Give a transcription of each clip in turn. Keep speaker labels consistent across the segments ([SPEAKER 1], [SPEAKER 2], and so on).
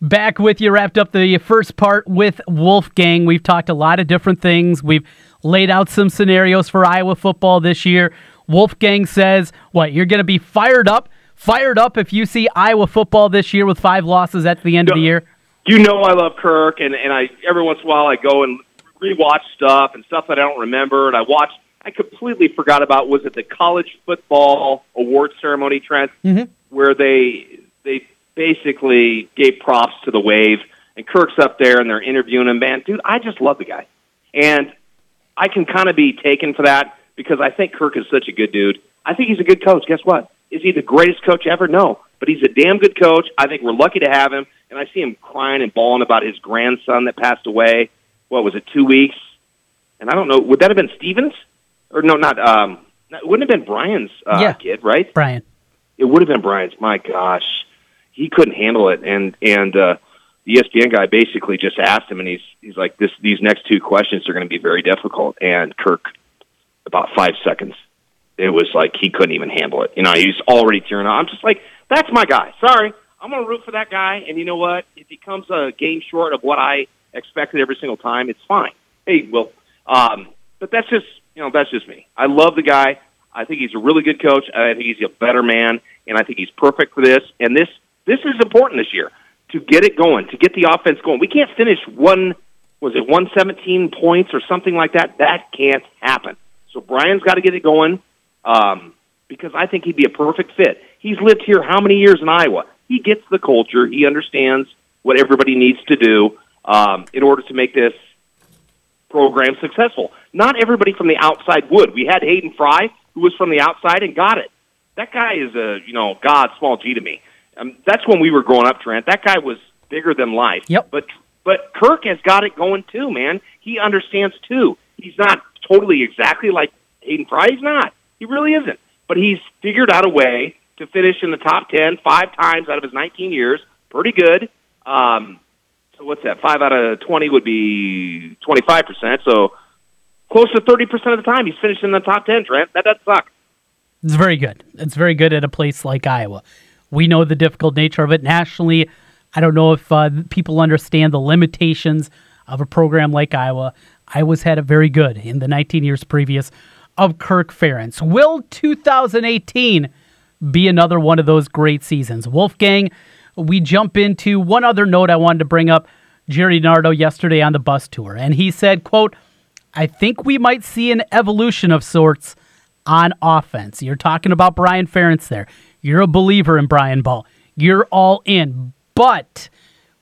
[SPEAKER 1] Back with you, wrapped up the first part with Wolfgang. We've talked a lot of different things. We've laid out some scenarios for Iowa football this year. Wolfgang says, What, you're going to be fired up? Fired up if you see Iowa football this year with five losses at the end of the year?
[SPEAKER 2] You know I love Kirk, and, and I every once in a while I go and rewatch stuff and stuff that I don't remember, and I watched, I completely forgot about was it the college football award ceremony, Trent,
[SPEAKER 1] mm-hmm.
[SPEAKER 2] where they they basically gave props to the wave, and Kirk's up there and they're interviewing him. Man, dude, I just love the guy, and I can kind of be taken for that because I think Kirk is such a good dude. I think he's a good coach. Guess what? Is he the greatest coach ever? No, but he's a damn good coach. I think we're lucky to have him, and I see him crying and bawling about his grandson that passed away. What was it? Two weeks, and I don't know. Would that have been Stevens? Or no, not. Um, it wouldn't have been Brian's uh,
[SPEAKER 1] yeah.
[SPEAKER 2] kid, right?
[SPEAKER 1] Brian.
[SPEAKER 2] It would have been Brian's. My gosh he couldn't handle it, and and uh, the ESPN guy basically just asked him, and he's he's like, this these next two questions are going to be very difficult, and Kirk, about five seconds, it was like he couldn't even handle it. You know, he's already tearing up. I'm just like, that's my guy. Sorry, I'm going to root for that guy, and you know what? If he comes a game short of what I expected every single time, it's fine. Hey, well, um, but that's just you know that's just me. I love the guy. I think he's a really good coach. I think he's a better man, and I think he's perfect for this. And this this is important this year to get it going, to get the offense going. We can't finish one, was it 117 points or something like that? That can't happen. So Brian's got to get it going um, because I think he'd be a perfect fit. He's lived here how many years in Iowa? He gets the culture. He understands what everybody needs to do um, in order to make this program successful. Not everybody from the outside would. We had Hayden Fry, who was from the outside and got it. That guy is a you know God, small G to me. Um, that's when we were growing up, Trent. That guy was bigger than life.
[SPEAKER 1] Yep.
[SPEAKER 2] But but Kirk has got it going too, man. He understands too. He's not totally exactly like Hayden Fry. He's not. He really isn't. But he's figured out a way to finish in the top ten five times out of his 19 years. Pretty good. Um, so what's that? Five out of 20 would be 25 percent. So close to 30 percent of the time he's finished in the top 10. Trent, that does suck.
[SPEAKER 1] It's very good. It's very good at a place like Iowa. We know the difficult nature of it nationally. I don't know if uh, people understand the limitations of a program like Iowa. Iowa's had it very good in the 19 years previous of Kirk Ferentz. Will 2018 be another one of those great seasons? Wolfgang, we jump into one other note I wanted to bring up. Gerry DiNardo yesterday on the bus tour, and he said, quote, I think we might see an evolution of sorts on offense. You're talking about Brian Ferentz there. You're a believer in Brian Ball. You're all in. But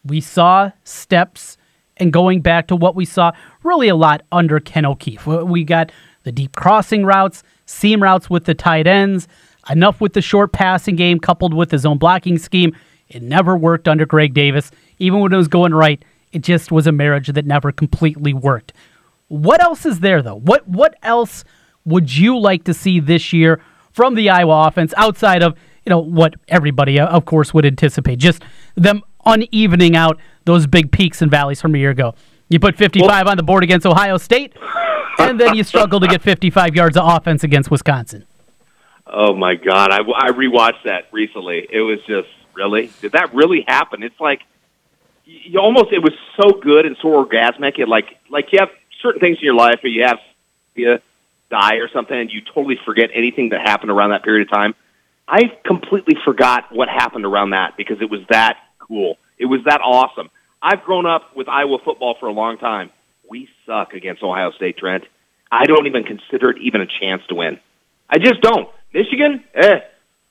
[SPEAKER 1] we saw steps and going back to what we saw really a lot under Ken O'Keefe. We got the deep crossing routes, seam routes with the tight ends, enough with the short passing game coupled with his own blocking scheme. It never worked under Greg Davis. Even when it was going right, it just was a marriage that never completely worked. What else is there though? What what else would you like to see this year from the Iowa offense outside of you know what everybody uh, of course would anticipate. Just them unevening out those big peaks and valleys from a year ago. You put 55 well, on the board against ohio state and then you struggle to get 55 yards of offense against wisconsin.
[SPEAKER 2] Oh my god. I, I rewatched that recently. It was just really? Did that really happen? It's like you almost it was so good and so orgasmic. It like like you have certain things in your life or you have you die or something and you totally forget anything that happened around that period of time I completely forgot what happened around that because it was that cool. It was that awesome. I've grown up with Iowa football for a long time. We suck against Ohio State, Trent. I don't even consider it even a chance to win. I just don't. Michigan, eh,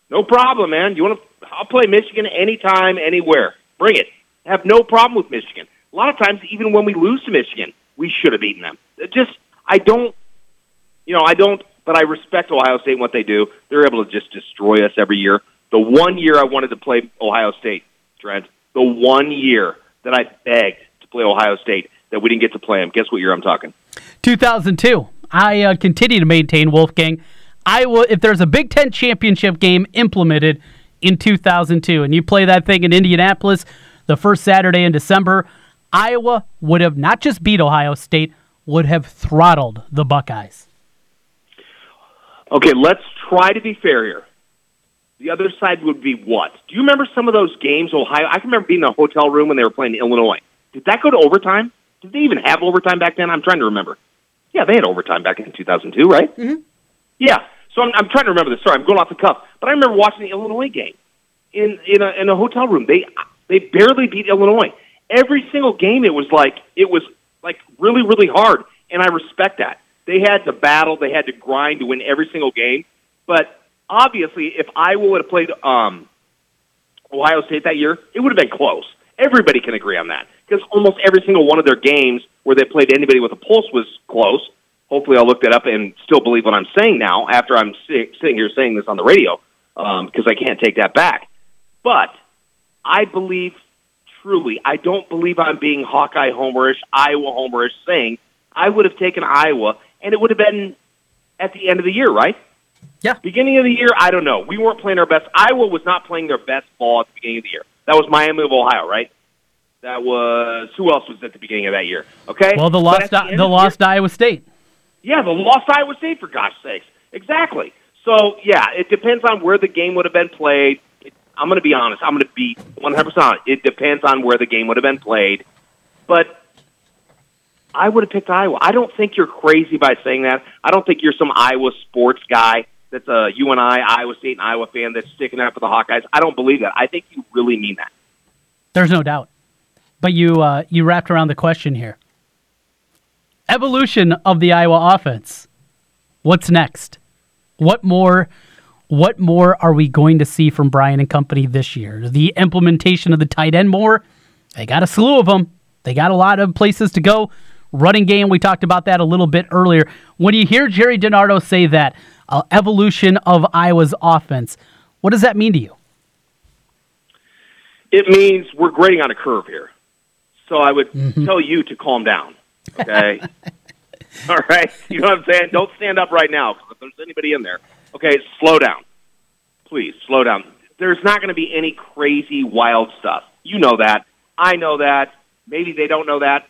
[SPEAKER 2] no problem, man. You want to? I'll play Michigan anytime, anywhere. Bring it. I have no problem with Michigan. A lot of times, even when we lose to Michigan, we should have beaten them. It just, I don't, you know, I don't but I respect Ohio State and what they do. They're able to just destroy us every year. The one year I wanted to play Ohio State, Trent, the one year that I begged to play Ohio State that we didn't get to play them. Guess what year I'm talking?
[SPEAKER 1] 2002. I uh, continue to maintain Wolfgang. Iowa, if there's a Big Ten championship game implemented in 2002, and you play that thing in Indianapolis the first Saturday in December, Iowa would have not just beat Ohio State, would have throttled the Buckeyes.
[SPEAKER 2] Okay, let's try to be fair here. the other side would be what? Do you remember some of those games, Ohio? I can remember being in a hotel room when they were playing Illinois. Did that go to overtime? Did they even have overtime back then? I'm trying to remember. Yeah, they had overtime back in 2002, right?
[SPEAKER 1] Mm-hmm.
[SPEAKER 2] Yeah. So I'm, I'm trying to remember this. Sorry, I'm going off the cuff, but I remember watching the Illinois game in in a, in a hotel room. They they barely beat Illinois. Every single game, it was like it was like really really hard, and I respect that. They had to battle, they had to grind to win every single game. But obviously, if Iowa would have played um, Ohio State that year, it would have been close. Everybody can agree on that because almost every single one of their games where they played anybody with a pulse was close. Hopefully, I'll look that up and still believe what I'm saying now after I'm sitting here saying this on the radio because um, I can't take that back. But I believe truly, I don't believe I'm being Hawkeye homerish, Iowa homerish, saying I would have taken Iowa, and it would have been at the end of the year, right?
[SPEAKER 1] Yeah.
[SPEAKER 2] Beginning of the year, I don't know. We weren't playing our best. Iowa was not playing their best ball at the beginning of the year. That was Miami of Ohio, right? That was who else was at the beginning of that year? Okay.
[SPEAKER 1] Well, the lost the, the lost year, Iowa State.
[SPEAKER 2] Yeah, the lost Iowa State for gosh sakes. Exactly. So yeah, it depends on where the game would have been played. It, I'm going to be honest. I'm going to be 100 percent It depends on where the game would have been played, but I would have picked Iowa. I don't think you're crazy by saying that. I don't think you're some Iowa sports guy that's a UNI, Iowa State, and Iowa fan that's sticking out for the Hawkeyes. I don't believe that. I think you really mean that.
[SPEAKER 1] There's no doubt. But you uh, you wrapped around the question here. Evolution of the Iowa offense. What's next? What more? What more are we going to see from Brian and company this year? The implementation of the tight end more. They got a slew of them. They got a lot of places to go. Running game, we talked about that a little bit earlier. When you hear Gerry DiNardo say that uh, evolution of Iowa's offense, what does that mean to you?
[SPEAKER 2] It means we're grading on a curve here. So I would mm-hmm. tell you to calm down. Okay. All right. You know what I'm saying? Don't stand up right now if there's anybody in there. Okay. Slow down. Please slow down. There's not going to be any crazy wild stuff. You know that. I know that. Maybe they don't know that.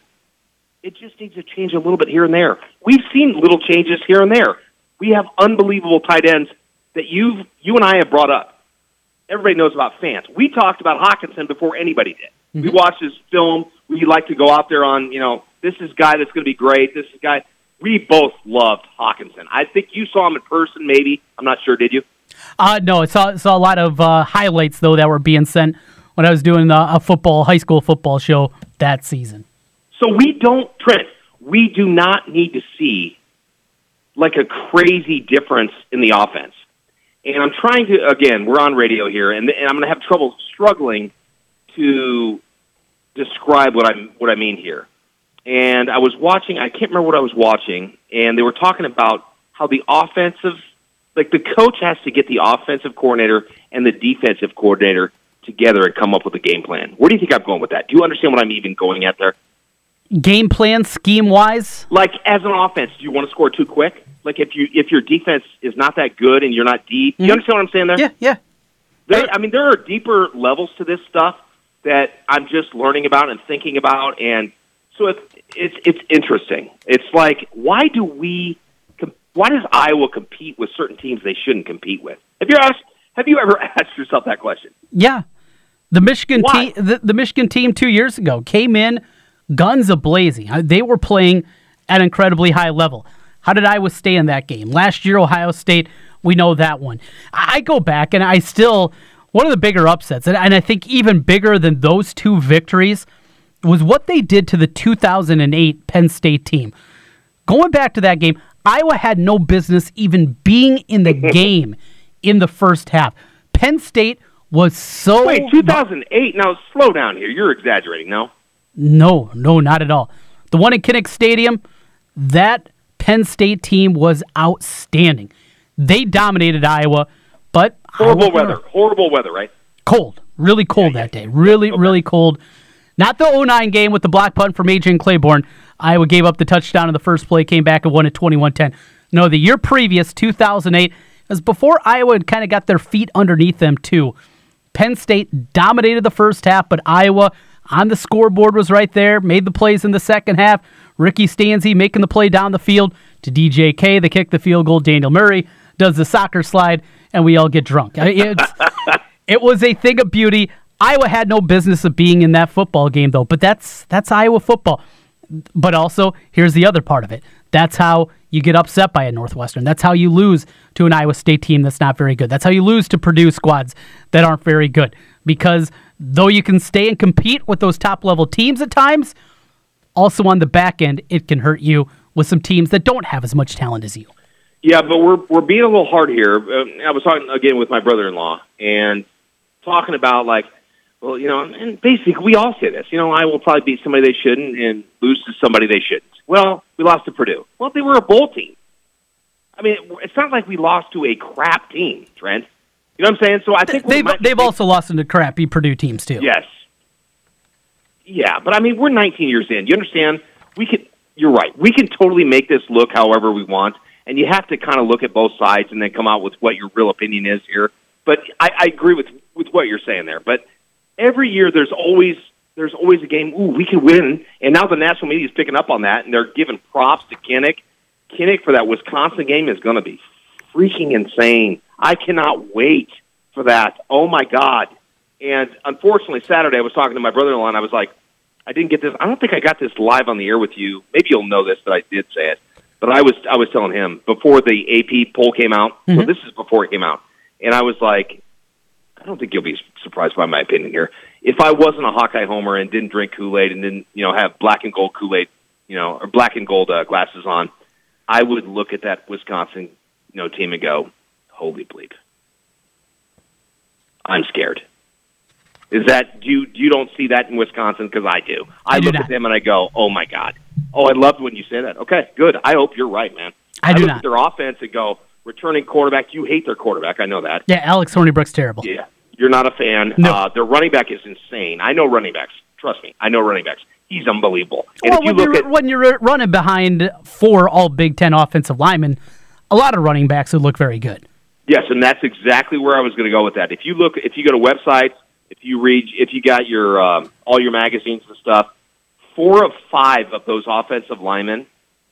[SPEAKER 2] It just needs to change a little bit here and there. We've seen little changes here and there. We have unbelievable tight ends that you you and I have brought up. Everybody knows about fans. We talked about Hockenson before anybody did. Mm-hmm. We watched his film. We like to go out there on, you know, this is guy that's going to be great. This is guy. We both loved Hockenson. I think you saw him in person, maybe. I'm not sure. Did you?
[SPEAKER 1] Uh, no, I saw, saw a lot of uh, highlights, though, that were being sent when I was doing a, a football, high school football show that season.
[SPEAKER 2] So we don't, Trent, we do not need to see like a crazy difference in the offense. And I'm trying to, again, we're on radio here, and, and I'm going to have trouble struggling to describe what I'm, what I mean here. And I was watching. I can't remember what I was watching, and they were talking about how the offensive, like the coach has to get the offensive coordinator and the defensive coordinator together and come up with a game plan. Where do you think I'm going with that? Do you understand what I'm even going at there?
[SPEAKER 1] Game plan, scheme wise,
[SPEAKER 2] like as an offense, do you want to score too quick? Like if you if your defense is not that good and you're not deep, mm-hmm. you understand what I'm saying there?
[SPEAKER 1] Yeah, yeah.
[SPEAKER 2] There, I mean, there are deeper levels to this stuff that I'm just learning about and thinking about, and so it's it's it's interesting. It's like why do we why does Iowa compete with certain teams they shouldn't compete with? Have you asked Have you ever asked yourself that question?
[SPEAKER 1] Yeah, the Michigan team the, the Michigan team two years ago came in guns a blazing. Uh, they were playing at an incredibly high level. How did Iowa stay in that game? Last year, Ohio State, we know that one. I go back and I still one of the bigger upsets, and, and I think even bigger than those two victories, was what they did to the 2008 Penn State team. Going back to that game, Iowa had no business even being in the game in the first half. Penn State was so.
[SPEAKER 2] Wait, 2008? Now, slow down here. You're exaggerating, no?
[SPEAKER 1] No, no, not at all. The one at Kinnick Stadium, that Penn State team was outstanding. They dominated Iowa. But
[SPEAKER 2] horrible weather. Horrible weather, right?
[SPEAKER 1] Cold. Really cold yeah, that yeah. day. Really, okay. really cold. Not the 09 game with the block punt from Adrian Clayborn. Iowa gave up the touchdown in the first play, came back and won at 21-10. No, the year previous, 2008, was before Iowa had kind of got their feet underneath them too. Penn State dominated the first half, but Iowa on the scoreboard was right there, made the plays in the second half. Ricky Stanzi making the play down the field to DJK. They kick the field goal. Daniel Murray does the soccer slide and we all get drunk. It was a thing of beauty. Iowa had no business of being in that football game, though. But that's that's Iowa football. But also, here's the other part of it. That's how you get upset by a Northwestern. That's how you lose to an Iowa State team that's not very good. That's how you lose to Purdue squads that aren't very good. Because though you can stay and compete with those top level teams at times, also on the back end, it can hurt you with some teams that don't have as much talent as you.
[SPEAKER 2] Yeah, but we're we're being a little hard here. Uh, I was talking again with my brother-in-law and talking about like, well, you know, and basically we all say this. You know, I will probably beat somebody they shouldn't and lose to somebody they shouldn't. Well, we lost to Purdue. Well, they were a bowl team. I mean, it's not like we lost to a crap team, Trent. You know what I'm saying? So I think
[SPEAKER 1] they've they've also lost to crappy Purdue teams too.
[SPEAKER 2] Yes. Yeah, but I mean, we're 19 years in. You understand? We can. You're right. We can totally make this look however we want, and you have to kind of look at both sides and then come out with what your real opinion is here. But I, I agree with with what you're saying there. But every year, there's always there's always a game. Ooh, we can win. And now the national media is picking up on that, and they're giving props to Kinnick. Kinnick for that Wisconsin game is going to be freaking insane. I cannot wait for that. Oh my god! And unfortunately, Saturday I was talking to my brother-in-law, and I was like, I didn't get this. I don't think I got this live on the air with you. Maybe you'll know this, but I did say it. But I was I was telling him before the AP poll came out. Mm-hmm. So this is before it came out, and I was like, I don't think you'll be surprised by my opinion here. If I wasn't a Hawkeye homer and didn't drink Kool Aid and didn't you know have black and gold Kool Aid, you know, or black and gold uh, glasses on, I would look at that Wisconsin you know team and go, holy bleep, I'm scared. Is that you? You don't see that in Wisconsin because I do. I,
[SPEAKER 1] I do
[SPEAKER 2] look
[SPEAKER 1] not.
[SPEAKER 2] at them and I go, "Oh my god! Oh, I loved when you say that." Okay, good. I hope you're right, man.
[SPEAKER 1] I, do
[SPEAKER 2] look
[SPEAKER 1] not.
[SPEAKER 2] at their offense and go, "Returning quarterback." You hate their quarterback. I know that.
[SPEAKER 1] Yeah, Alex Hornibrook's terrible.
[SPEAKER 2] Yeah, you're not a fan.
[SPEAKER 1] No.
[SPEAKER 2] Uh, their running back is insane. I know running backs. Trust me, I know running backs. He's unbelievable. And
[SPEAKER 1] well,
[SPEAKER 2] if you
[SPEAKER 1] when,
[SPEAKER 2] look
[SPEAKER 1] you're,
[SPEAKER 2] at
[SPEAKER 1] when you're running behind four All Big Ten offensive linemen, a lot of running backs would look very good.
[SPEAKER 2] Yes, and that's exactly where I was going to go with that. If you look, if you go to websites, if you read, if you got your um, all your magazines and stuff, four of five of those offensive linemen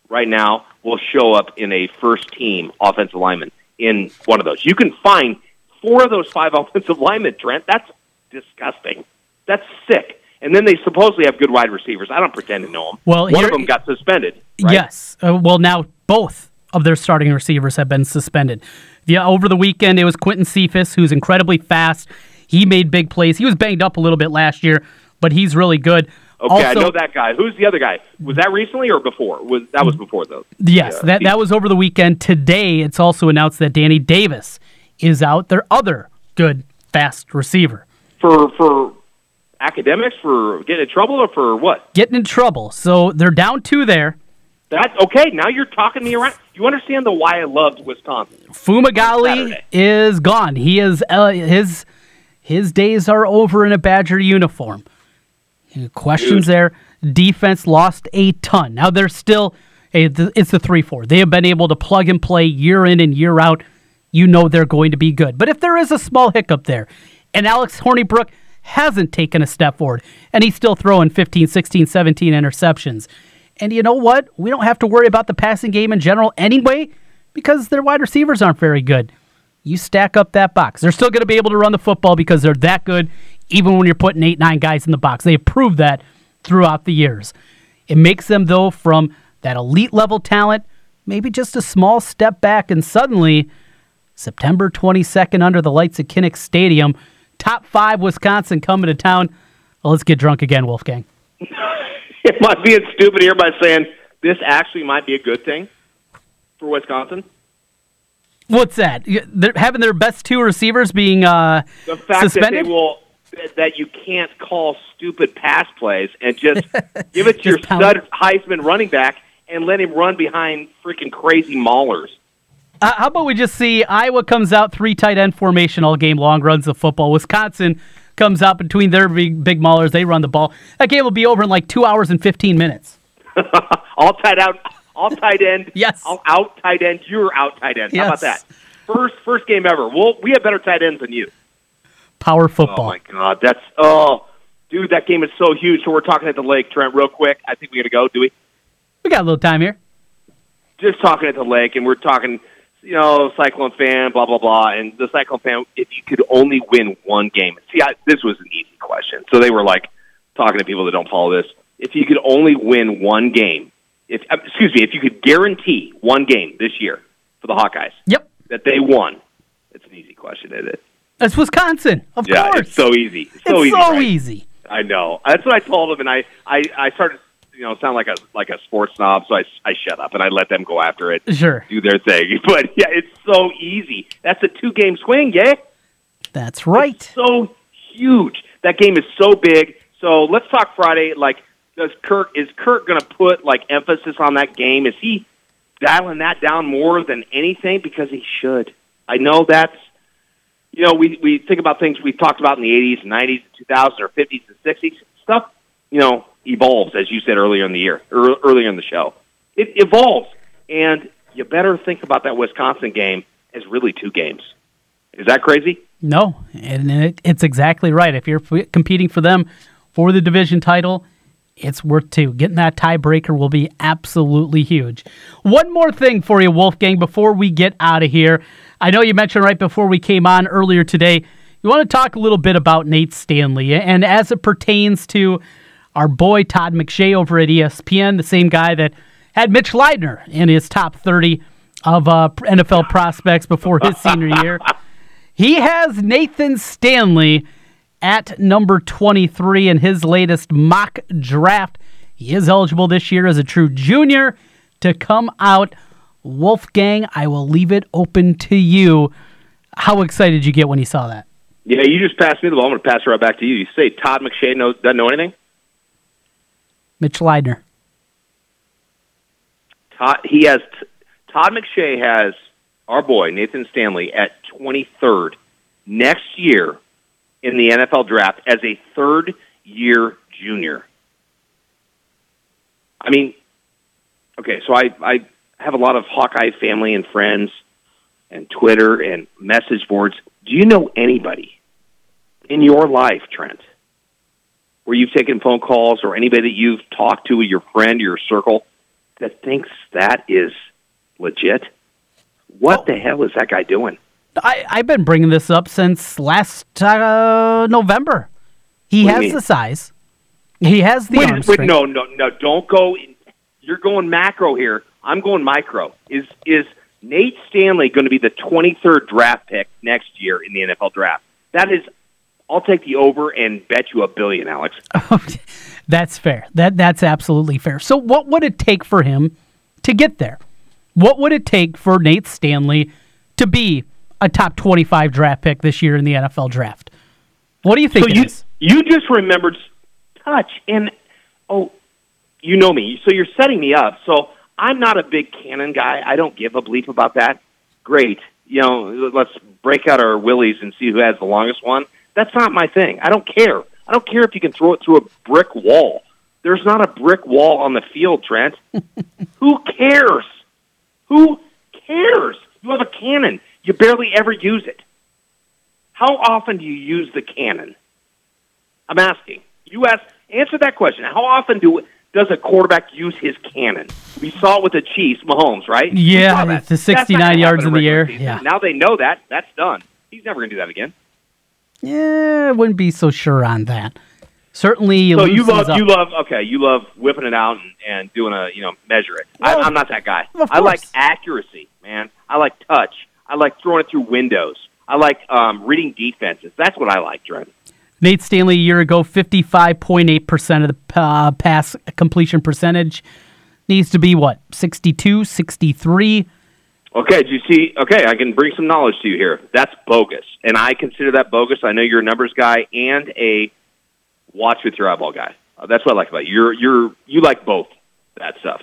[SPEAKER 2] right now will show up in a first team offensive lineman in one of those. You can find four of those five offensive linemen, Trent. That's disgusting. That's sick. And then they supposedly have good wide receivers. I don't pretend to know them.
[SPEAKER 1] Well,
[SPEAKER 2] one of them got suspended. Right?
[SPEAKER 1] Yes. Uh, well, now both of their starting receivers have been suspended. The, uh, over the weekend, it was Quintez Cephus, who's incredibly fast. He made big plays. He was banged up a little bit last year, but he's really good.
[SPEAKER 2] Okay,
[SPEAKER 1] also,
[SPEAKER 2] I know that guy. Who's the other guy? Was that recently or before? Was that was before though?
[SPEAKER 1] Yes,
[SPEAKER 2] Yeah.
[SPEAKER 1] that, that was over the weekend. Today, it's also announced that Danny Davis is out, their other good, fast receiver.
[SPEAKER 2] for for academics for getting in trouble or for what?
[SPEAKER 1] Getting in trouble. So they're down two there.
[SPEAKER 2] That okay? Now you're talking me around. You understand the why I loved Wisconsin?
[SPEAKER 1] Fumagalli is gone. He is uh, his his days are over in a Badger uniform. Questions
[SPEAKER 2] Dude.
[SPEAKER 1] there. Defense lost a ton. Now they're still it's the three four. They have been able to plug and play year in and year out. You know they're going to be good. But if there is a small hiccup there, and Alex Hornibrook hasn't taken a step forward, and he's still throwing 15, 16, 17 interceptions. And you know what? We don't have to worry about the passing game in general anyway because their wide receivers aren't very good. You stack up that box. They're still going to be able to run the football because they're that good, even when you're putting eight, nine guys in the box. They have proved that throughout the years. It makes them, though, from that elite level talent, maybe just a small step back, and suddenly, September 22nd, under the lights at Kinnick Stadium, top five Wisconsin coming to town. Well, let's get drunk again, Wolfgang.
[SPEAKER 2] Am I being stupid here by saying this actually might be a good thing for Wisconsin?
[SPEAKER 1] What's that? They're having their best two receivers being uh,
[SPEAKER 2] The fact
[SPEAKER 1] suspended.
[SPEAKER 2] that they will that you can't call stupid pass plays and just give it to your
[SPEAKER 1] pound
[SPEAKER 2] stud Heisman running back and let him run behind freaking crazy maulers.
[SPEAKER 1] Uh, how about we just see Iowa comes out three tight end formation all game long, runs the football. Wisconsin comes out between their big big maulers. They run the ball. That game will be over in like two hours and fifteen minutes.
[SPEAKER 2] all tight out, all tight end.
[SPEAKER 1] Yes.
[SPEAKER 2] All out tight end. You're out tight end. How about that? First first game ever. Well, we have better tight ends than you.
[SPEAKER 1] Power
[SPEAKER 2] oh,
[SPEAKER 1] football.
[SPEAKER 2] Oh my god, that's oh, dude, that game is so huge. So we're talking at the lake, Trent, real quick. I think we got to go. Do we?
[SPEAKER 1] we got a little time here.
[SPEAKER 2] Just talking at the lake, and we're talking you know, Cyclone fan, blah blah blah, and the Cyclone fan, if you could only win one game. See, I, this was an easy question, so they were like talking to people that don't follow this. If you could only win one game, if uh, excuse me, if you could guarantee one game this year for the Hawkeyes,
[SPEAKER 1] Yep.
[SPEAKER 2] that they won, it's an easy question, isn't it?
[SPEAKER 1] That's Wisconsin, of
[SPEAKER 2] yeah,
[SPEAKER 1] course.
[SPEAKER 2] it's so easy. It's so
[SPEAKER 1] It's
[SPEAKER 2] easy.
[SPEAKER 1] so
[SPEAKER 2] right?
[SPEAKER 1] easy.
[SPEAKER 2] I know. That's what I told them, and I, I, I started, you know, sound like a like a sports snob, so I, I shut up and I let them go after it,
[SPEAKER 1] Sure.
[SPEAKER 2] do their thing. But yeah, it's so easy. That's a two game swing, yeah.
[SPEAKER 1] That's right.
[SPEAKER 2] So huge. That game is so big. So let's talk Friday. Like, does Kirk is Kirk going to put like emphasis on that game? Is he dialing that down more than anything? Because he should. I know that's you know we we think about things we've talked about in the '80s, and '90s, 2000s, or '50s and '60s. Stuff you know evolves, as you said earlier in the year, ear- earlier in the show. It evolves, and you better think about that Wisconsin game as really two games. Is that crazy?
[SPEAKER 1] No, and it, it's exactly right. If you're competing for them for the division title, it's worth two. Getting that tiebreaker will be absolutely huge. One more thing for you, Wolfgang, before we get out of here. I know you mentioned right before we came on earlier today, you want to talk a little bit about Nate Stanley, and as it pertains to our boy Todd McShay over at ESPN, the same guy that had Mitch Leidner in his top 30 of uh, NFL prospects before his senior year. He has Nathan Stanley at number 23 in his latest mock draft. He is eligible this year as a true junior to come out. Wolfgang, I will leave it open to you. How excited did you get when you saw that?
[SPEAKER 2] Yeah, you just passed me the ball. I'm going to pass it right back to you. You say Todd McShay knows, doesn't know anything?
[SPEAKER 1] Mitch Leidner.
[SPEAKER 2] Todd, he has Todd McShay has our boy Nathan Stanley at 23rd next year in the NFL draft as a third year junior. I mean, okay, so I I have a lot of Hawkeye family and friends and Twitter and message boards. Do you know anybody in your life, Trent, where you've taken phone calls or anybody that you've talked to, your friend, your circle, that thinks that is legit? What the hell is that guy doing?
[SPEAKER 1] I, I've been bringing this up since last uh, November. He
[SPEAKER 2] What
[SPEAKER 1] has the size. He has the
[SPEAKER 2] Wait,
[SPEAKER 1] arm
[SPEAKER 2] wait, no, no, no! Don't go. In, you're going macro here. I'm going micro. Is is Nate Stanley going to be the 23rd draft pick next year in the NFL draft? That is, I'll take the over and bet you a billion, Alex.
[SPEAKER 1] That's fair. That that's absolutely fair. So what would it take for him to get there? What would it take for Nate Stanley to be a top 25 draft pick this year in the NFL draft? What do you think
[SPEAKER 2] so
[SPEAKER 1] it
[SPEAKER 2] you
[SPEAKER 1] is?
[SPEAKER 2] you just remembered touch and oh, you know me. So you're setting me up. So I'm not a big cannon guy. I don't give a bleep about that. Great. You know, let's break out our willies and see who has the longest one. That's not my thing. I don't care. I don't care if you can throw it through a brick wall. There's not a brick wall on the field, Trent. who cares? Who cares? You have a cannon. You barely ever use it. How often do you use the cannon? I'm asking. You ask, answer that question. How often do does a quarterback use his cannon? We saw it with the Chiefs, Mahomes, right?
[SPEAKER 1] Yeah, it's the 69 yards in the air. Yeah.
[SPEAKER 2] Now they know that. That's done. He's never going to do that again.
[SPEAKER 1] Yeah, I wouldn't be so sure on that. Certainly, he
[SPEAKER 2] So you love
[SPEAKER 1] up.
[SPEAKER 2] you love okay you love whipping it out and, and doing a you know measure it. I,
[SPEAKER 1] Well,
[SPEAKER 2] I'm not that guy. I like accuracy, man. I like touch. I like throwing it through windows. I like um, reading defenses. That's what I like, Trent.
[SPEAKER 1] Nate Stanley a year ago, 55.8% of the uh, pass completion percentage. Needs to be what, 62, 63?
[SPEAKER 2] Okay, do you see? Okay, I can bring some knowledge to you here. That's bogus, and I consider that bogus. I know you're a numbers guy and a watch with your eyeball guy. Uh, that's what I like about you. You're you're you like both that stuff.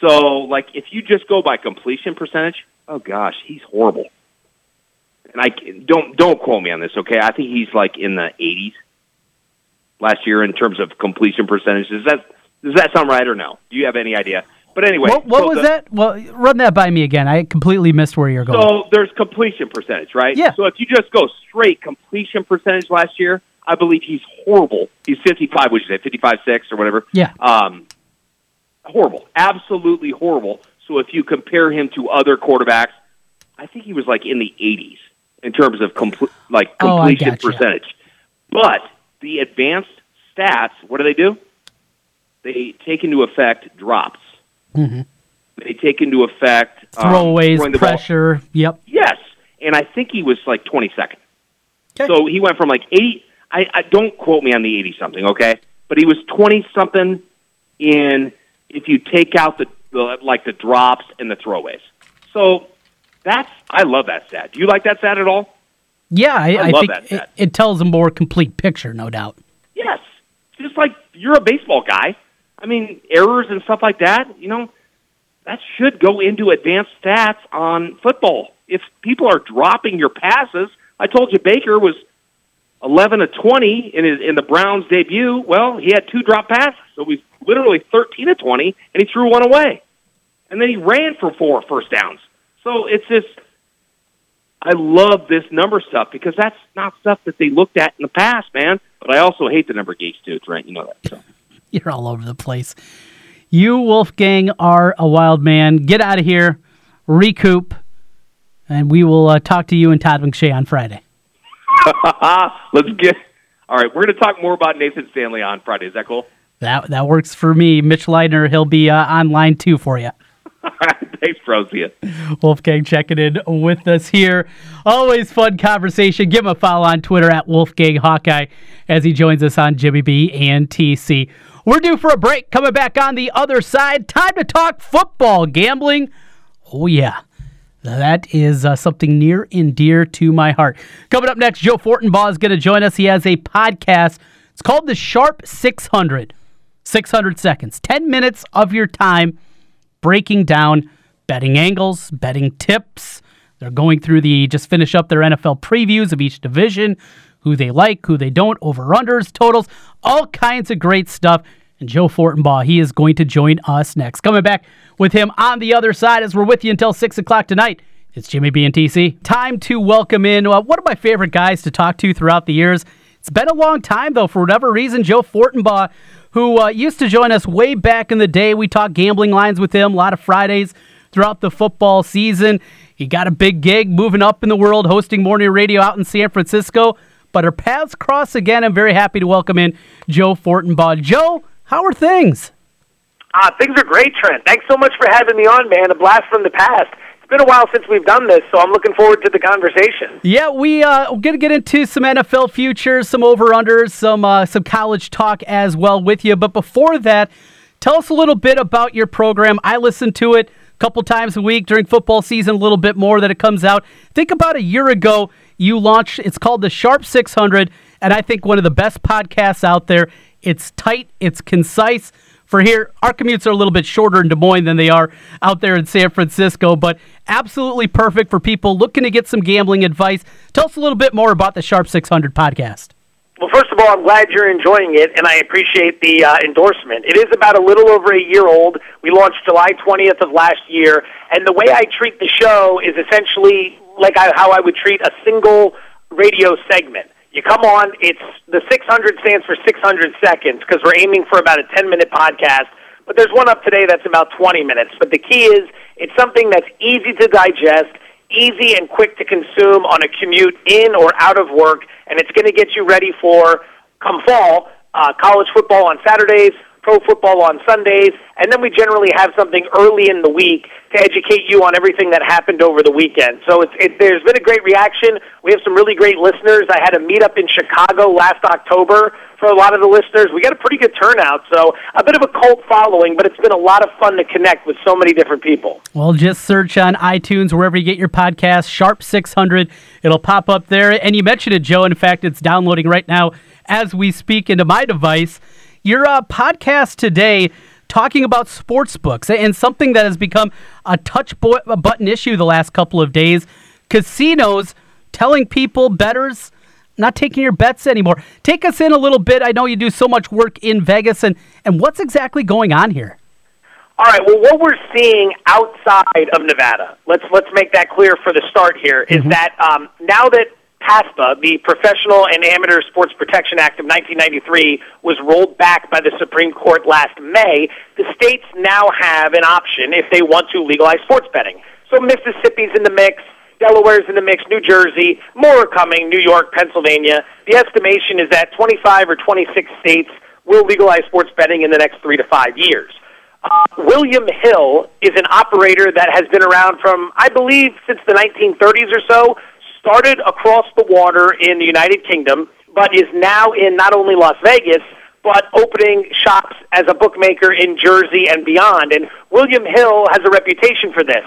[SPEAKER 2] So, like, if you just go by completion percentage, oh gosh, he's horrible. And I don't don't quote me on this, okay? I think he's like in the 80s last year in terms of completion percentage. Does that does that sound right or no? Do you have any idea? But anyway,
[SPEAKER 1] what what
[SPEAKER 2] so
[SPEAKER 1] was
[SPEAKER 2] the-
[SPEAKER 1] that? Well, run that by me again. I completely missed where you're going.
[SPEAKER 2] So there's completion percentage, right?
[SPEAKER 1] Yeah.
[SPEAKER 2] So if you just go straight completion percentage last year, I believe he's horrible. He's 55, would you say 55 six or whatever?
[SPEAKER 1] Yeah.
[SPEAKER 2] Um, horrible, absolutely horrible. So if you compare him to other quarterbacks, I think he was like in the 80s in terms of compl- like
[SPEAKER 1] Oh,
[SPEAKER 2] completion
[SPEAKER 1] gotcha.
[SPEAKER 2] percentage. But the advanced stats, what do they do? They take into effect drops.
[SPEAKER 1] Mhm.
[SPEAKER 2] They take into effect um,
[SPEAKER 1] Throwaways,
[SPEAKER 2] throwing the ball.
[SPEAKER 1] pressure. Yep.
[SPEAKER 2] Yes, and I think he was like 22nd.
[SPEAKER 1] Okay.
[SPEAKER 2] So he went from like 80. I, I don't quote me on the 80 something, okay? But he was 20 something in if you take out the, the like the drops and the throwaways. So that's I love that stat. Do you like that stat at all?
[SPEAKER 1] Yeah, I,
[SPEAKER 2] I
[SPEAKER 1] I,
[SPEAKER 2] love
[SPEAKER 1] think
[SPEAKER 2] that
[SPEAKER 1] it, it tells a more complete picture, no doubt.
[SPEAKER 2] Yes. Just like you're a baseball guy. I mean, errors and stuff like that, you know, that should go into advanced stats on football. If people are dropping your passes, I told you Baker was 11 to 20 in his in the Browns debut. Well, he had two drop passes, so he was literally 13 to 20 and he threw one away. And then he ran for four first downs. So it's just I love this number stuff because that's not stuff that they looked at in the past, man. But I also hate the number geeks too, Trent. You know that. So.
[SPEAKER 1] You're all over the place. You, Wolfgang, are a wild man. Get out of here, recoup, and we will uh, talk to you and Todd McShay on Friday.
[SPEAKER 2] Let's get. All right, we're going to talk more about Nathan Stanley on Friday. Is that cool?
[SPEAKER 1] That that works for me. Mitch Leidner, he'll be uh, on line two for you.
[SPEAKER 2] Thanks, bro. See ya.
[SPEAKER 1] Wolfgang checking in with us here. Always fun conversation. Give him a follow on Twitter at Wolfgang Hawkeye as he joins us on Jimmy B and TC. We're due for a break. Coming back on the other side. Time to talk football gambling. Oh, yeah. That is uh, something near and dear to my heart. Coming up next, Joe Fortenbaugh is going to join us. He has a podcast. It's called The Sharp 600. 600 seconds. 10 minutes of your time breaking down betting angles, betting tips. They're going through the just finish up their NFL previews of each division, who they like, who they don't, over unders, totals, all kinds of great stuff. And Joe Fortenbaugh, he is going to join us next. Coming back with him on the other side as we're with you until 6 o'clock tonight. It's Jimmy B and TC. Time to welcome in uh, one of my favorite guys to talk to throughout the years. It's been a long time, though, for whatever reason. Joe Fortenbaugh, who uh, used to join us way back in the day. We talked gambling lines with him a lot of Fridays throughout the football season. He got a big gig moving up in the world, hosting morning radio out in San Francisco. But our paths cross again. I'm very happy to welcome in Joe Fortenbaugh. Joe, how are things?
[SPEAKER 3] Uh, things are great, Trent. Thanks so much for having me on, man. A blast from the past. It's been a while since we've done this, so I'm looking forward to the conversation.
[SPEAKER 1] Yeah, we uh, we're gonna get into some NFL futures, some over unders, some uh, some college talk as well with you. But before that, tell us a little bit about your program. I listen to it a couple times a week during football season, a little bit more that it comes out. Think about a year ago you launched. It's called the Sharp 600, and I think one of the best podcasts out there. It's tight, it's concise for here. Our commutes are a little bit shorter in Des Moines than they are out there in San Francisco, but absolutely perfect for people looking to get some gambling advice. Tell us a little bit more about the Sharp 600 podcast.
[SPEAKER 3] Well, first of all, I'm glad you're enjoying it, and I appreciate the uh, endorsement. It is about a little over a year old. We launched July 20th of last year, and the way I treat the show is essentially like I, how I would treat a single radio segment. You come on, it's the 600 stands for 600 seconds because we're aiming for about a 10 minute podcast. But there's one up today that's about 20 minutes. But the key is it's something that's easy to digest, easy and quick to consume on a commute in or out of work, and it's going to get you ready for come fall uh, college football on Saturdays, pro football on Sundays, and then we generally have something early in the week to educate you on everything that happened over the weekend. So it's, it, there's been a great reaction. We have some really great listeners. I had a meetup in Chicago last October for a lot of the listeners. We got a pretty good turnout, so a bit of a cult following, but it's been a lot of fun to connect with so many different people.
[SPEAKER 1] Well, just search on iTunes, wherever you get your podcast, Sharp 600. It'll pop up there. And you mentioned it, Joe. In fact, it's downloading right now as we speak into my device. Your uh, podcast today talking about sports books and something that has become a touch bo- a button issue the last couple of days casinos telling people, betters, not taking your bets anymore. Take us in a little bit. I know you do so much work in Vegas, and, and what's exactly going on here?
[SPEAKER 3] All right. Well, what we're seeing outside of Nevada, let's let's make that clear for the start here, is that um, now that PASPA, the Professional and Amateur Sports Protection Act of 1993, was rolled back by the Supreme Court last May, the states now have an option if they want to legalize sports betting. So Mississippi's in the mix. Delaware's in the mix, New Jersey, more are coming, New York, Pennsylvania. The estimation is that 25 or 26 states will legalize sports betting in the next three to five years. Uh, William Hill is an operator that has been around from, I believe, since the 1930s or so, started across the water in the United Kingdom, but is now in not only Las Vegas, but opening shops as a bookmaker in Jersey and beyond. And William Hill has a reputation for this.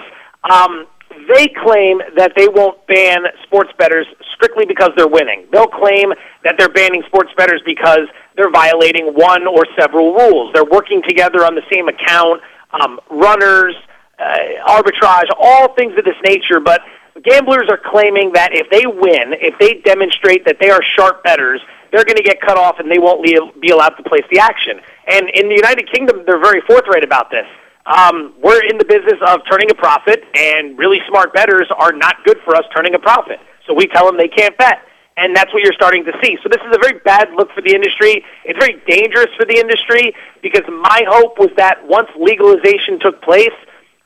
[SPEAKER 3] Um, they claim that they won't ban sports bettors strictly because they're winning. They'll claim that they're banning sports bettors because they're violating one or several rules. They're working together on the same account, um, runners, uh, arbitrage, all things of this nature. But gamblers are claiming that if they win, if they demonstrate that they are sharp bettors, they're going to get cut off and they won't be allowed to place the action. And in the United Kingdom, they're very forthright about this. Um, we're in the business of turning a profit, and really smart bettors are not good for us turning a profit. So we tell them they can't bet. And that's what you're starting to see. So this is a very bad look for the industry. It's very dangerous for the industry because my hope was that once legalization took place,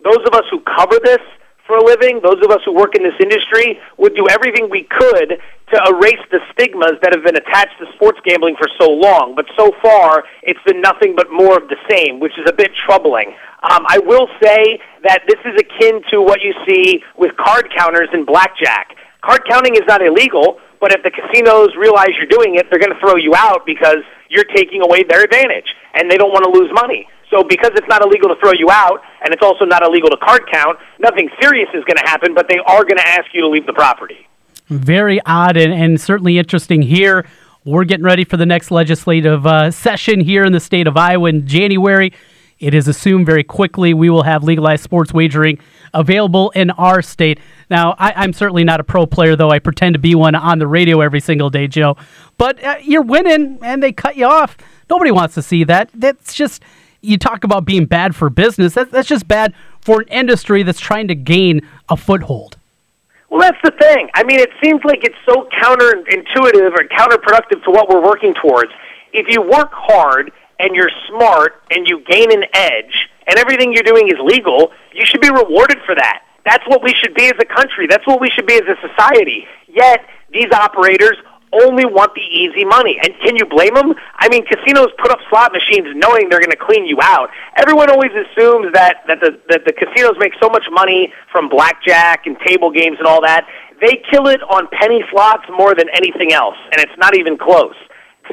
[SPEAKER 3] those of us who cover this for a living, those of us who work in this industry, would do everything we could to erase the stigmas that have been attached to sports gambling for so long. But so far, it's been nothing but more of the same, which is a bit troubling. Um, I will say that this is akin to what you see with card counters in blackjack. Card counting is not illegal, but if the casinos realize you're doing it, they're going to throw you out because you're taking away their advantage, and they don't want to lose money. So because it's not illegal to throw you out, and it's also not illegal to card count, nothing serious is going to happen, but they are going to ask you to leave the property.
[SPEAKER 1] Very odd and, and certainly interesting here. We're getting ready for the next legislative uh, session here in the state of Iowa in January. It is assumed very quickly we will have legalized sports wagering available in our state. Now, I, am certainly not a pro player, though I pretend to be one on the radio every single day, Joe. But uh, you're winning and they cut you off. Nobody wants to see that. That's just, you talk about being bad for business. That, that's just bad for an industry that's trying to gain a foothold.
[SPEAKER 3] Well, that's the thing. I mean, it seems like it's so counterintuitive or counterproductive to what we're working towards. If you work hard and you're smart and you gain an edge and everything you're doing is legal, you should be rewarded for that. That's what we should be as a country. That's what we should be as a society. Yet, these operators only want the easy money. And can you blame them? I mean, casinos put up slot machines knowing they're going to clean you out. Everyone always assumes that, that, the, that the casinos make so much money from blackjack and table games and all that. They kill it on penny slots more than anything else, and it's not even close.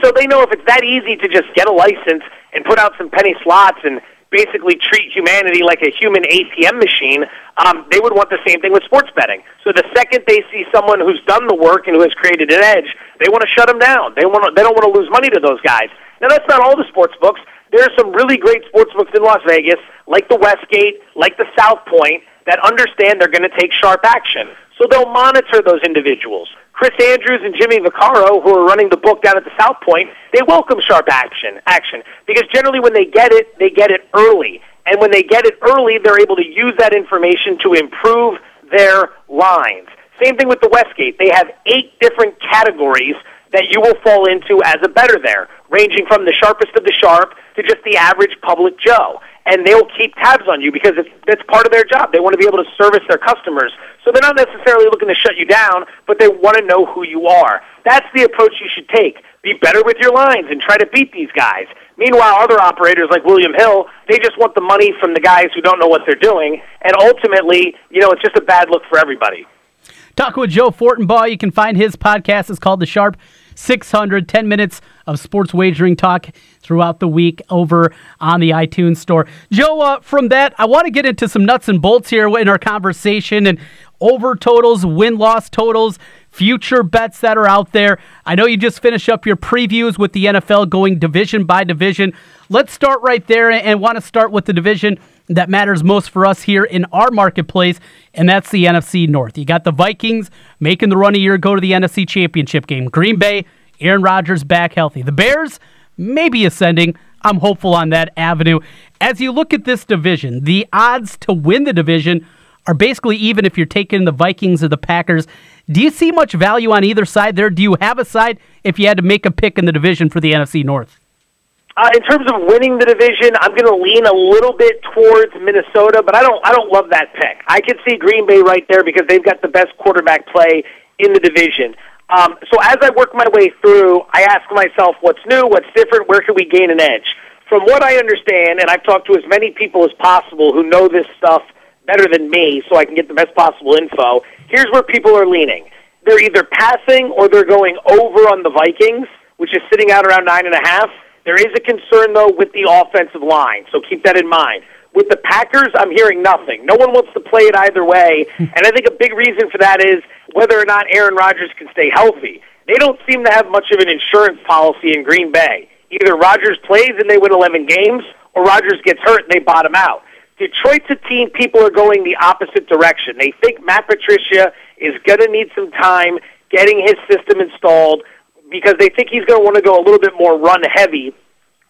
[SPEAKER 3] So they know if it's that easy to just get a license and put out some penny slots and basically treat humanity like a human ATM machine, um, they would want the same thing with sports betting. So the second they see someone who's done the work and who has created an edge, they want to shut them down. They want to, they don't want to lose money to those guys. Now that's not all the sports books. There are some really great sports books in Las Vegas, like the Westgate, like the South Point, that understand they're going to take sharp action. So they'll monitor those individuals. Chris Andrews and Jimmy Vaccaro, who are running the book down at the South Point, they welcome sharp action, action because generally when they get it, they get it early. And when they get it early, they're able to use that information to improve their lines. Same thing with the Westgate. They have eight different categories that you will fall into as a better there, ranging from the sharpest of the sharp to just the average public Joe and they'll keep tabs on you because it's that's part of their job. They want to be able to service their customers. So they're not necessarily looking to shut you down, but they want to know who you are. That's the approach you should take. Be better with your lines and try to beat these guys. Meanwhile, other operators like William Hill, they just want the money from the guys who don't know what they're doing, and ultimately, you know, it's just a bad look for everybody.
[SPEAKER 1] Talk with Joe Fortenbaugh. You can find his podcast. It's called The Sharp 600, 10 minutes of sports wagering talk throughout the week over on the iTunes store. Joe, uh, from that, I want to get into some nuts and bolts here in our conversation and over totals, win loss totals, future bets that are out there. I know you just finished up your previews with the NFL going division by division. Let's start right there and want to start with the division that matters most for us here in our marketplace, and that's the NFC North. You got the Vikings making the run a year ago to the NFC Championship game. Green Bay, Aaron Rodgers back healthy. The Bears, maybe ascending. I'm hopeful on that avenue. As you look at this division, the odds to win the division are basically even if you're taking the Vikings or the Packers. Do you see much value on either side there? Do you have a side if you had to make a pick in the division for the NFC North?
[SPEAKER 3] Uh, in terms of winning the division, I'm going to lean a little bit towards Minnesota, but I don't I don't love that pick. I could see Green Bay right there because they've got the best quarterback play in the division. Um, so as I work my way through, I ask myself, what's new, what's different, where can we gain an edge? From what I understand, and I've talked to as many people as possible who know this stuff better than me, so I can get the best possible info. Here's where people are leaning: they're either passing or they're going over on the Vikings, which is sitting out around nine and a half. There is a concern, though, with the offensive line, so keep that in mind. With the Packers, I'm hearing nothing. No one wants to play it either way, and I think a big reason for that is whether or not Aaron Rodgers can stay healthy. They don't seem to have much of an insurance policy in Green Bay. Either Rodgers plays and they win 11 games, or Rodgers gets hurt and they bottom out. Detroit's a team people are going the opposite direction. They think Matt Patricia is going to need some time getting his system installed because they think he's going to want to go a little bit more run heavy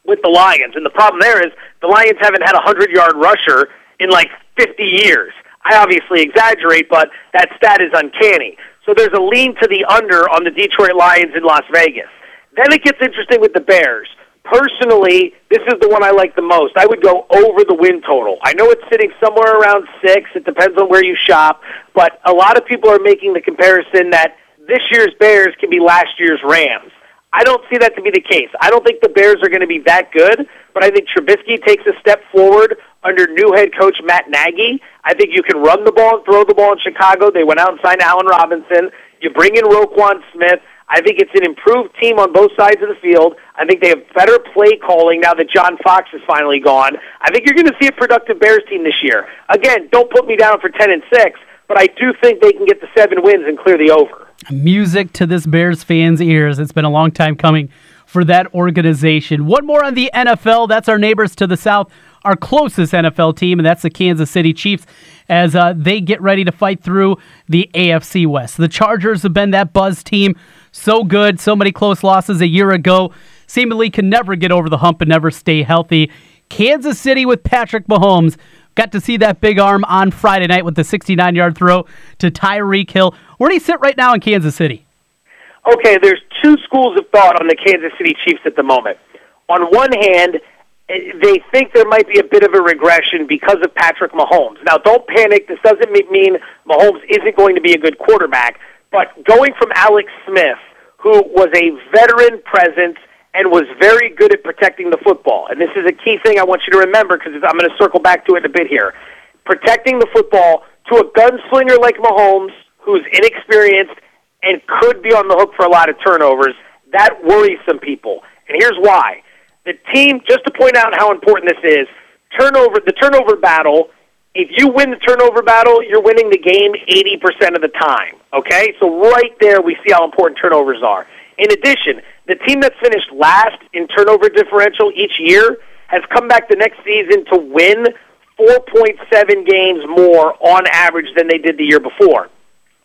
[SPEAKER 3] with the Lions. And the problem there is the Lions haven't had a 100 yard rusher in like 50 years. I obviously exaggerate, but that stat is uncanny. So there's a lean to the under on the Detroit Lions in Las Vegas. Then it gets interesting with the Bears. Personally, this is the one I like the most. I would go over the win total. I know it's sitting somewhere around six. It depends on where you shop, but a lot of people are making the comparison that this year's Bears can be last year's Rams. I don't see that to be the case. I don't think the Bears are going to be that good, but I think Trubisky takes a step forward under new head coach Matt Nagy. I think you can run the ball and throw the ball in Chicago. They went out and signed Allen Robinson. You bring in Roquan Smith. I think it's an improved team on both sides of the field. I think they have better play calling now that John Fox is finally gone. I think you're going to see a productive Bears team this year. Again, don't put me down for 10 and 6, but I do think they can get the seven wins and clear the over.
[SPEAKER 1] Music to this Bears fans' ears. It's been a long time coming for that organization. One more on the NFL. That's our neighbors to the south, our closest NFL team, and that's the Kansas City Chiefs as uh, they get ready to fight through the AFC West. The Chargers have been that buzz team so good, so many close losses a year ago, seemingly can never get over the hump and never stay healthy. Kansas City with Patrick Mahomes. Got to see that big arm on Friday night with the 69 yard throw to Tyreek Hill. Where do you sit right now in Kansas City?
[SPEAKER 3] Okay, there's two schools of thought on the Kansas City Chiefs at the moment. On one hand, they think there might be a bit of a regression because of Patrick Mahomes. Now, don't panic. This doesn't mean Mahomes isn't going to be a good quarterback. But going from Alex Smith, who was a veteran presence and was very good at protecting the football, and this is a key thing I want you to remember because I'm going to circle back to it a bit here. Protecting the football to a gunslinger like Mahomes, who's inexperienced and could be on the hook for a lot of turnovers, that worries some people. And here's why. The team, just to point out how important this is, turnover the turnover battle if you win the turnover battle, you're winning the game 80% of the time. Okay? So right there, we see how important turnovers are. In addition, the team that's finished last in turnover differential each year has come back the next season to win 4.7 games more on average than they did the year before.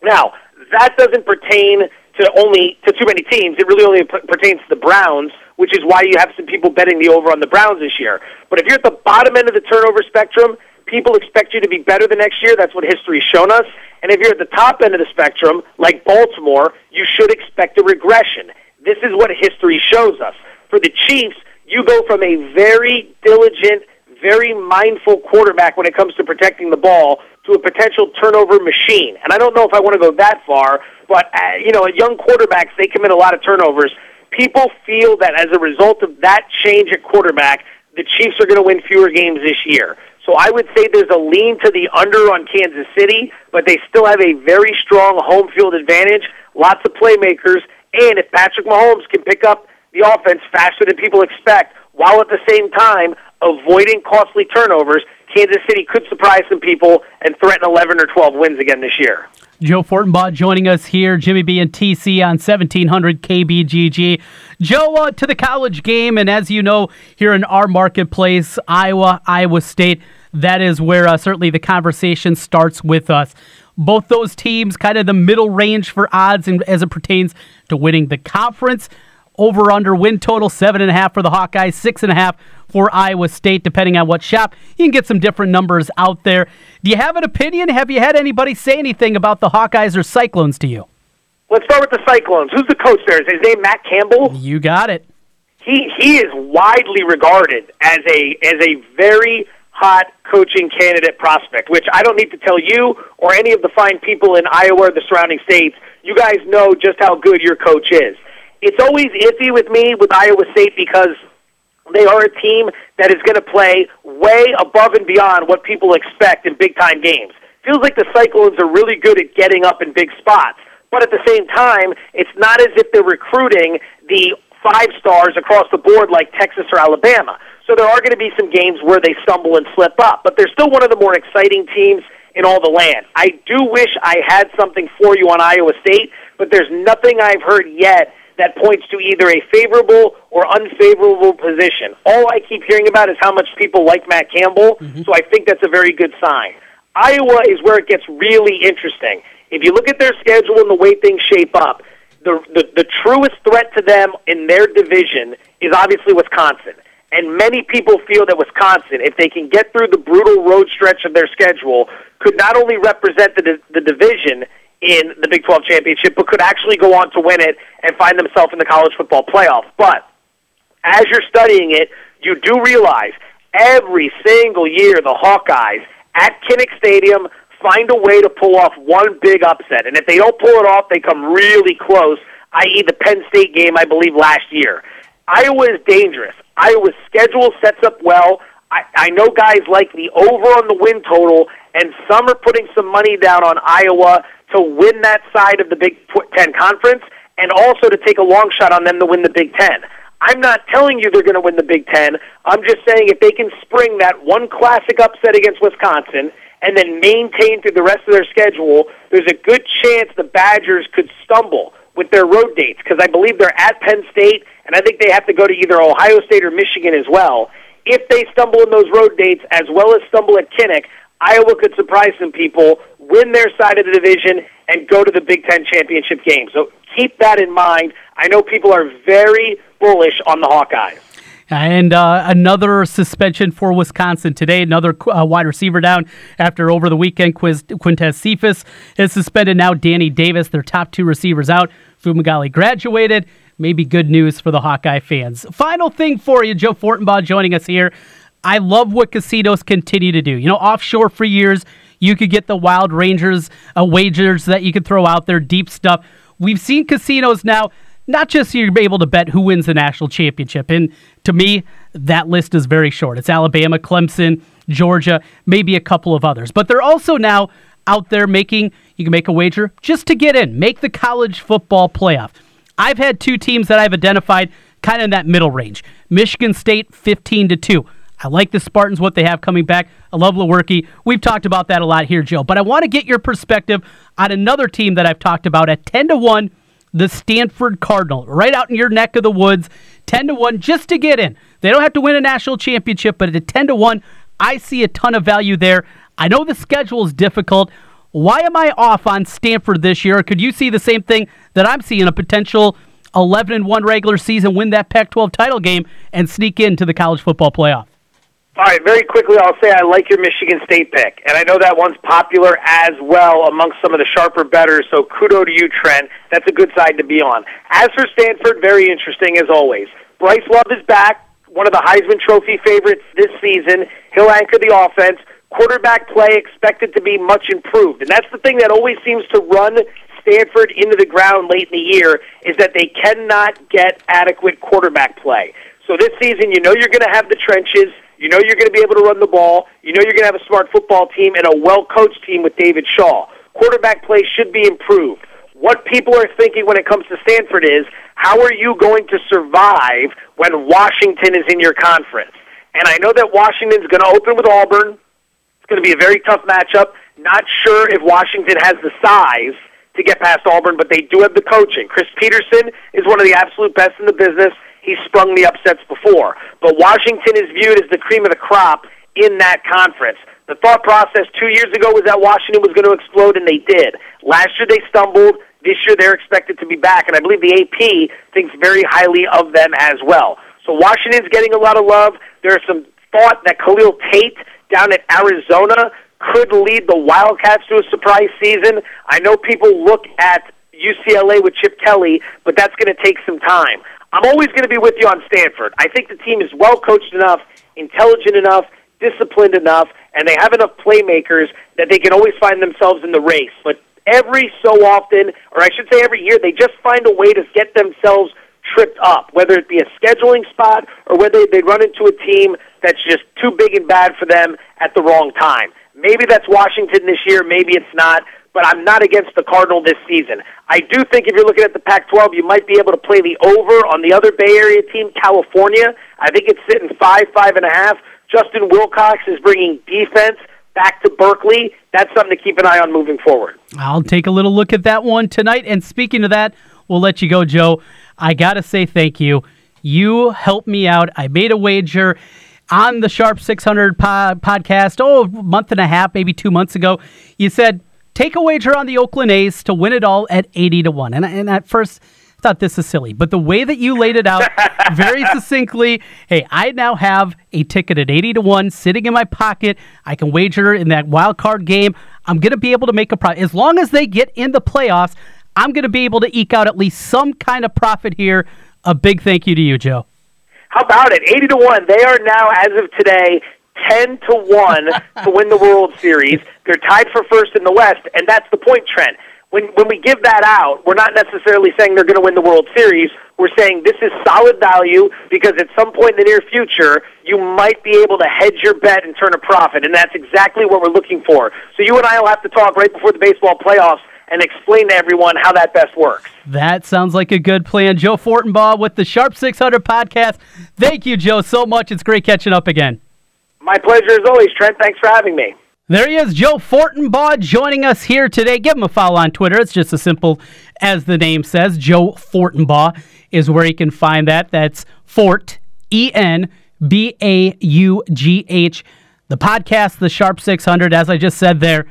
[SPEAKER 3] Now, that doesn't pertain to only to too many teams. It really only p- pertains to the Browns, which is why you have some people betting the over on the Browns this year. But if you're at the bottom end of the turnover spectrum, people expect you to be better the next year. That's what history's shown us. And if you're at the top end of the spectrum, like Baltimore, you should expect a regression. This is what history shows us. For the Chiefs, you go from a very diligent, very mindful quarterback when it comes to protecting the ball to a potential turnover machine. And I don't know if I want to go that far, but uh, you know, young quarterbacks they commit a lot of turnovers. People feel that as a result of that change at quarterback, the Chiefs are going to win fewer games this year. So I would say there's a lean to the under on Kansas City, but they still have a very strong home field advantage, lots of playmakers, and if Patrick Mahomes can pick up the offense faster than people expect, while at the same time avoiding costly turnovers, Kansas City could surprise some people and threaten 11 or 12 wins again this year.
[SPEAKER 1] Joe Fortenbaugh joining us here, Jimmy B and TC on 1700 KBGG. Joe, uh, to the college game, and as you know, here in our marketplace, Iowa, Iowa State, that is where uh, certainly the conversation starts with us. Both those teams, kind of the middle range for odds and as it pertains to winning the conference. Over under win total seven and a half for the Hawkeyes, six and a half for Iowa State, depending on what shop. You can get some different numbers out there. Do you have an opinion? Have you had anybody say anything about the Hawkeyes or Cyclones to you?
[SPEAKER 3] Let's start with the Cyclones. Who's the coach there? Is his name Matt Campbell?
[SPEAKER 1] You got it
[SPEAKER 3] he he is widely regarded as a as a very hot coaching candidate prospect, which I don't need to tell you or any of the fine people in Iowa or the surrounding states. You guys know just how good your coach is. It's always iffy with me with Iowa State because they are a team that is going to play way above and beyond what people expect in big time games. Feels like the Cyclones are really good at getting up in big spots. But at the same time, it's not as if they're recruiting the five stars across the board like Texas or Alabama. So there are going to be some games where they stumble and slip up, but they're still one of the more exciting teams in all the land. I do wish I had something for you on Iowa State, but there's nothing I've heard yet that points to either a favorable or unfavorable position. All I keep hearing about is how much people like Matt Campbell, mm-hmm. so I think that's a very good sign. Iowa is where it gets really interesting. If you look at their schedule and the way things shape up, the, the, the truest threat to them in their division is obviously Wisconsin. And many people feel that Wisconsin, if they can get through the brutal road stretch of their schedule, could not only represent the, the division in the Big 12 championship, but could actually go on to win it and find themselves in the college football playoff. But as you're studying it, you do realize every single year the Hawkeyes at Kinnick Stadium find a way to pull off one big upset. And if they don't pull it off, they come really close, i.e., the Penn State game, I believe, last year. Iowa is dangerous. Iowa's schedule sets up well. I, I know guys like the over on the win total, and some are putting some money down on Iowa to win that side of the Big Ten Conference and also to take a long shot on them to win the Big Ten. I'm not telling you they're going to win the Big Ten. I'm just saying if they can spring that one classic upset against Wisconsin and then maintain through the rest of their schedule, there's a good chance the Badgers could stumble with their road dates because I believe they're at Penn State and I think they have to go to either Ohio State or Michigan as well. If they stumble in those road dates as well as stumble at Kinnick, Iowa could surprise some people, win their side of the division, and go to the Big Ten championship game. So keep that in mind. I know people are very bullish on the Hawkeyes.
[SPEAKER 1] And uh, another suspension for Wisconsin today. Another uh, wide receiver down after over the weekend. Quiz, Quintez Cephus is suspended. Now Danny Davis, their top two receivers out. Fumagalli graduated. Maybe good news for the Hawkeye fans. Final thing for you, Joe Fortenbaugh joining us here. I love what casinos continue to do. You know, offshore for years, you could get the wild rangers uh, wagers that you could throw out there, deep stuff. We've seen casinos now not just you're able to bet who wins the national championship. And to me, that list is very short. It's Alabama, Clemson, Georgia, maybe a couple of others. But they're also now out there making, you can make a wager just to get in, make the college football playoff. I've had two teams that I've identified kind of in that middle range. Michigan State 15 to 2. I like the Spartans, what they have coming back. I love Lewerke. We've talked about that a lot here, Joe. But I want to get your perspective on another team that I've talked about at 10 to 1 the Stanford Cardinal, right out in your neck of the woods, 10 to 1 just to get in. They don't have to win a national championship, but at 10 to 1, I see a ton of value there. I know the schedule is difficult. Why am I off on Stanford this year? Could you see the same thing that I'm seeing a potential 11 and 1 regular season, win that Pac 12 title game, and sneak into the college football playoff?
[SPEAKER 3] All right, very quickly, I'll say I like your Michigan State pick, and I know that one's popular as well amongst some of the sharper bettors. So kudo to you, Trent. That's a good side to be on. As for Stanford, very interesting as always. Bryce Love is back, one of the Heisman Trophy favorites this season. He'll anchor the offense. Quarterback play expected to be much improved, and that's the thing that always seems to run Stanford into the ground late in the year is that they cannot get adequate quarterback play. So this season, you know you're going to have the trenches. You know you're going to be able to run the ball. You know you're going to have a smart football team and a well-coached team with David Shaw. Quarterback play should be improved. What people are thinking when it comes to Stanford is, how are you going to survive when Washington is in your conference? And I know that Washington's going to open with Auburn. It's going to be a very tough matchup. Not sure if Washington has the size to get past Auburn, but they do have the coaching. Chris Petersen is one of the absolute best in the business. He's sprung the upsets before. But Washington is viewed as the cream of the crop in that conference. The thought process two years ago was that Washington was going to explode, and they did. Last year they stumbled. This year they're expected to be back, and I believe the AP thinks very highly of them as well. So Washington's getting a lot of love. There's some thought that Khalil Tate down at Arizona could lead the Wildcats to a surprise season. I know people look at UCLA with Chip Kelly, but that's going to take some time. I'm always going to be with you on Stanford. I think the team is well coached enough, intelligent enough, disciplined enough, and they have enough playmakers that they can always find themselves in the race. But every so often, or I should say every year, they just find a way to get themselves tripped up, whether it be a scheduling spot or whether they run into a team that's just too big and bad for them at the wrong time. Maybe that's Washington this year, maybe it's not, but I'm not against the Cardinal this season. I do think if you're looking at the Pac 12, you might be able to play the over on the other Bay Area team, California. I think it's sitting five, five and a half. Justin Wilcox is bringing defense back to Berkeley. That's something to keep an eye on moving forward.
[SPEAKER 1] I'll take a little look at that one tonight. And speaking of that, we'll let you go, Joe. I got to say thank you. You helped me out. I made a wager on the Sharp 600 podcast, oh, a month and a half, maybe two months ago. You said, take a wager on the Oakland A's to win it all at 80 to 1. And, and at first, I thought this is silly, but the way that you laid it out very succinctly, hey, I now have a ticket at 80 to 1 sitting in my pocket. I can wager in that wild card game. I'm going to be able to make a profit. As long as they get in the playoffs, I'm going to be able to eke out at least some kind of profit here. A big thank you to you, Joe.
[SPEAKER 3] How about it? 80 to 1. They are now, as of today, 10 to 1 to win the World Series. They're tied for first in the West, and that's the point, Trent. When, when we give that out, we're not necessarily saying they're going to win the World Series. We're saying this is solid value because at some point in the near future, you might be able to hedge your bet and turn a profit, and that's exactly what we're looking for. So you and I will have to talk right before the baseball playoffs and explain to everyone how that best works.
[SPEAKER 1] That sounds like a good plan. Joe Fortenbaugh with the Sharp 600 podcast. Thank you, Joe, so much. It's great catching up again.
[SPEAKER 3] My pleasure as always, Trent. Thanks for having me.
[SPEAKER 1] There he is, Joe Fortenbaugh, joining us here today. Give him a follow on Twitter. It's just as simple as the name says. Joe Fortenbaugh is where you can find that. That's Fort, E N B A U G H. The podcast, The Sharp 600, as I just said there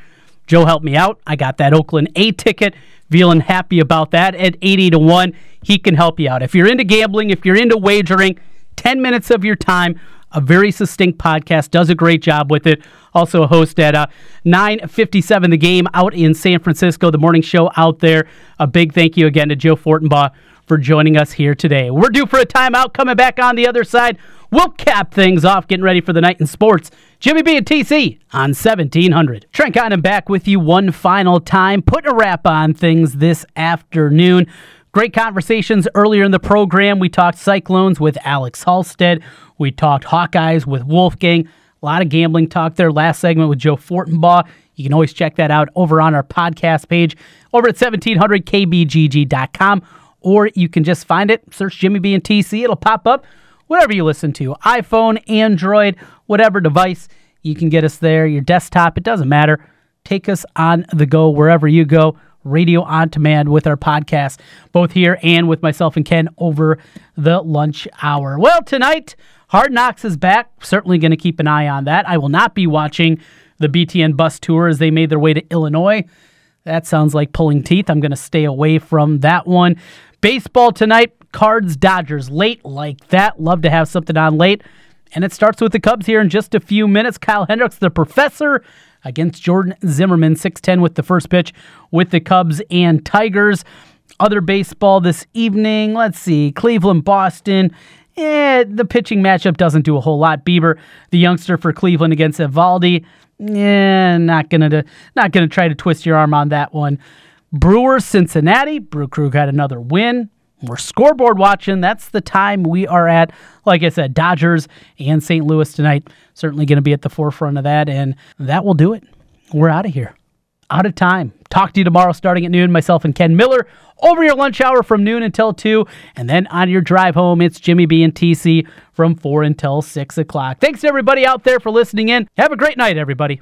[SPEAKER 1] Joe helped me out. I got that Oakland A ticket. Feeling happy about that at 80 to 1. He can help you out. If you're into gambling, if you're into wagering, 10 minutes of your time, a very succinct podcast, does a great job with it. Also a host at uh, 957 The Game out in San Francisco, the morning show out there. A big thank you again to Joe Fortenbaugh for joining us here today. We're due for a timeout coming back on the other side. We'll cap things off, getting ready for the night in sports. Jimmy B and TC on 1700. Trent Condon back with you one final time, putting a wrap on things this afternoon. Great conversations earlier in the program. We talked Cyclones with Alex Halstead. We talked Hawkeyes with Wolfgang. A lot of gambling talk there. Last segment with Joe Fortenbaugh. You can always check that out over on our podcast page over at 1700kbgg.com, or you can just find it, search Jimmy B and TC. It'll pop up whatever you listen to iPhone, Android, whatever device. You can get us there, your desktop, it doesn't matter. Take us on the go wherever you go. Radio on demand with our podcast, both here and with myself and Ken over the lunch hour. Well, tonight, Hard Knocks is back. Certainly going to keep an eye on that. I will not be watching the BTN bus tour as they made their way to Illinois. That sounds like pulling teeth. I'm going to stay away from that one. Baseball tonight, Cards, Dodgers, late like that. Love to have something on late. And it starts with the Cubs here in just a few minutes. Kyle Hendricks, the professor, against Jordan Zimmermann, 6'10 with the first pitch with the Cubs and Tigers. Other baseball this evening. Let's see. Cleveland, Boston. Eh, the pitching matchup doesn't do a whole lot. Bieber, the youngster for Cleveland against Eovaldi. Yeah, not gonna not gonna try to twist your arm on that one. Brewers, Cincinnati. Brew Crew got another win. We're scoreboard watching. That's the time we are at. Like I said, Dodgers and St. Louis tonight. Certainly going to be at the forefront of that. And that will do it. We're out of here. Out of time. Talk to you tomorrow starting at noon. Myself and Ken Miller over your lunch hour from noon until 2. And then on your drive home, it's Jimmy B and TC from 4 until 6 o'clock. Thanks to everybody out there for listening in. Have a great night, everybody.